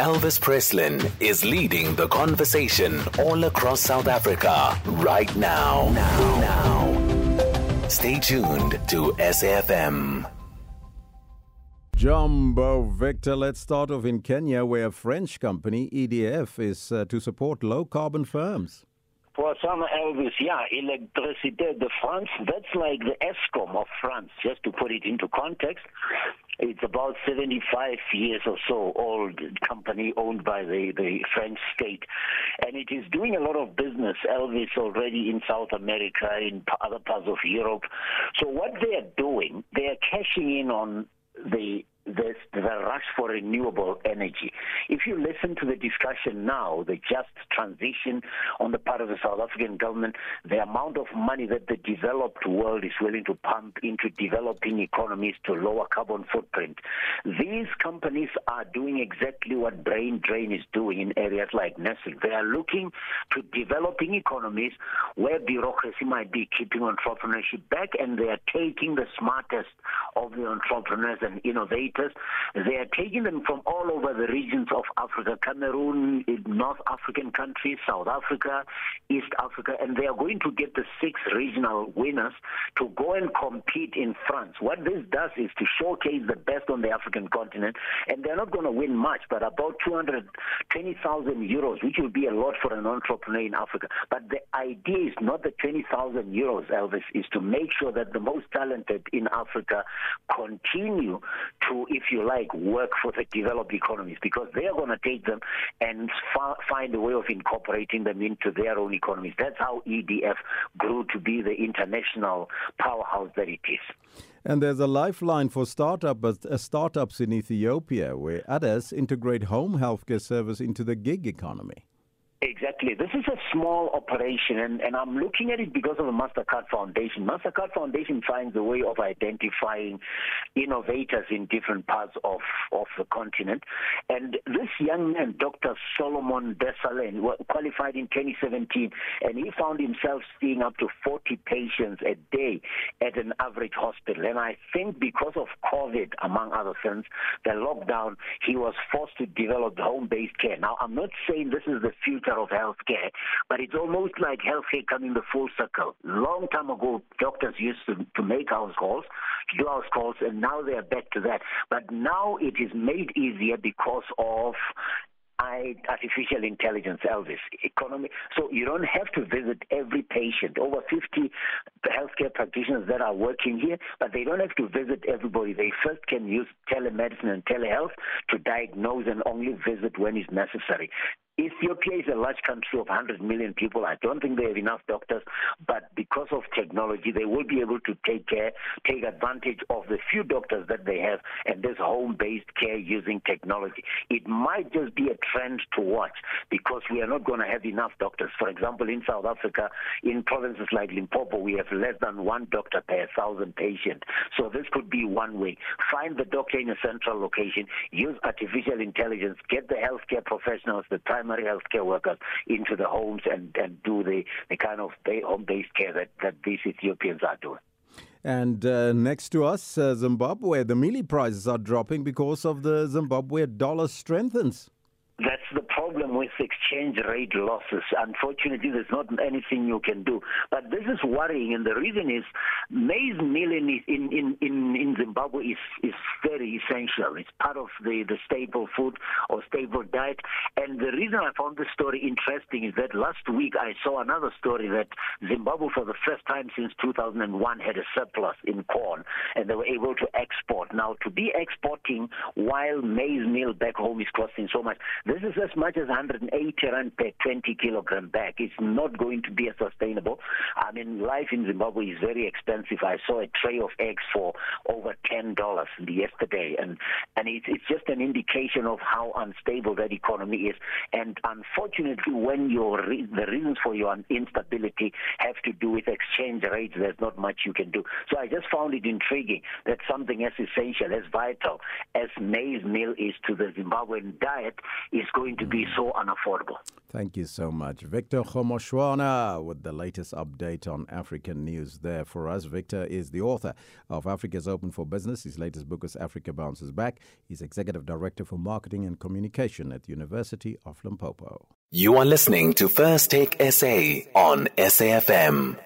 Elvis Presslin is leading the conversation all across South Africa right now. Now. now. Stay tuned to SAFM. Jumbo Victor, let's start off in Kenya, where a French company, EDF, is uh, to support low carbon firms. For some Elvis, yeah, Electricité de France, that's like the Eskom of France, just to put it into context. It's about 75 years or so old company owned by the, the French state. And it is doing a lot of business, Elvis, already in South America, in other parts of Europe. So what they are doing, they are cashing in on the this, the rush for renewable energy. If you listen to the discussion now, the just transition on the part of the South African government, the amount of money that the developed world is willing to pump into developing economies to lower carbon footprint, these companies are doing exactly what Brain Drain is doing in areas like nursing. They are looking to developing economies where bureaucracy might be keeping entrepreneurship back, and they are taking the smartest of the entrepreneurs and innovators they are taking them from all over the regions of Africa, Cameroon, eh, North African countries, South Africa, East Africa, and they are going to get the six regional winners to go and compete in France. What this does is to showcase the best on the African continent, and they're not going to win much, but about 220,000 euros, which will be a lot for an entrepreneur in Africa. But the idea is not the 20,000 euros, Elvis, is to make sure that the most talented in Africa continue to if you like, work for the developed economies because they are going to take them and fa- find a way of incorporating them into their own economies. That's how EDF grew to be the international powerhouse that it is. And there's a lifeline for startup, uh, startups in Ethiopia where others integrate home healthcare service into the gig economy. Exactly. This is a small operation, and, and I'm looking at it because of the MasterCard Foundation. MasterCard Foundation finds a way of identifying innovators in different parts of, of the continent. And this young man, Dr. Solomon Desalen, qualified in 2017, and he found himself seeing up to 40 patients a day at an average hospital. And I think because of COVID, among other things, the lockdown, he was forced to develop home based care. Now, I'm not saying this is the future of healthcare, but it's almost like healthcare coming the full circle. Long time ago, doctors used to, to make house calls, do house calls, and now they are back to that. But now it is made easier because of artificial intelligence, Elvis, economy. So you don't have to visit every patient. Over 50 healthcare practitioners that are working here, but they don't have to visit everybody. They first can use telemedicine and telehealth to diagnose and only visit when it's necessary. Ethiopia is a large country of 100 million people. I don't think they have enough doctors, but because of technology, they will be able to take care, take advantage of the few doctors that they have, and this home-based care using technology. It might just be a trend to watch because we are not going to have enough doctors. For example, in South Africa, in provinces like Limpopo, we have less than one doctor per thousand patients. So this could be one way. Find the doctor in a central location, use artificial intelligence, get the healthcare professionals, the primary primary healthcare workers into the homes and, and do the, the kind of home-based care that, that these Ethiopians are doing. And uh, next to us, uh, Zimbabwe, the mealie prices are dropping because of the Zimbabwe dollar strengthens. That's the problem with exchange rate losses. Unfortunately, there's not anything you can do. But this is worrying, and the reason is maize meal in, in, in, in Zimbabwe is, is very essential. It's part of the, the staple food or staple diet. And the reason I found this story interesting is that last week I saw another story that Zimbabwe, for the first time since 2001, had a surplus in corn, and they were able to export. Now, to be exporting while maize meal back home is costing so much, this is as much as 180 rand per 20 kilogram bag. It's not going to be sustainable. I mean, life in Zimbabwe is very expensive. I saw a tray of eggs for over ten dollars yesterday, and and it's it's just an indication of how unstable that economy is. And unfortunately, when your re- the reasons for your instability have to do with exchange rates, there's not much you can do. So I just found it intriguing that something as essential, as vital as maize meal is to the Zimbabwean diet is going to be so unaffordable. Thank you so much. Victor Kgomoeswana with the latest update on African news there for us. Victor is the author of Africa's Open for Business. His latest book is Africa Bounces Back. He's Executive Director for Marketing and Communication at the University of Limpopo. You are listening to First Take SA on SAFM.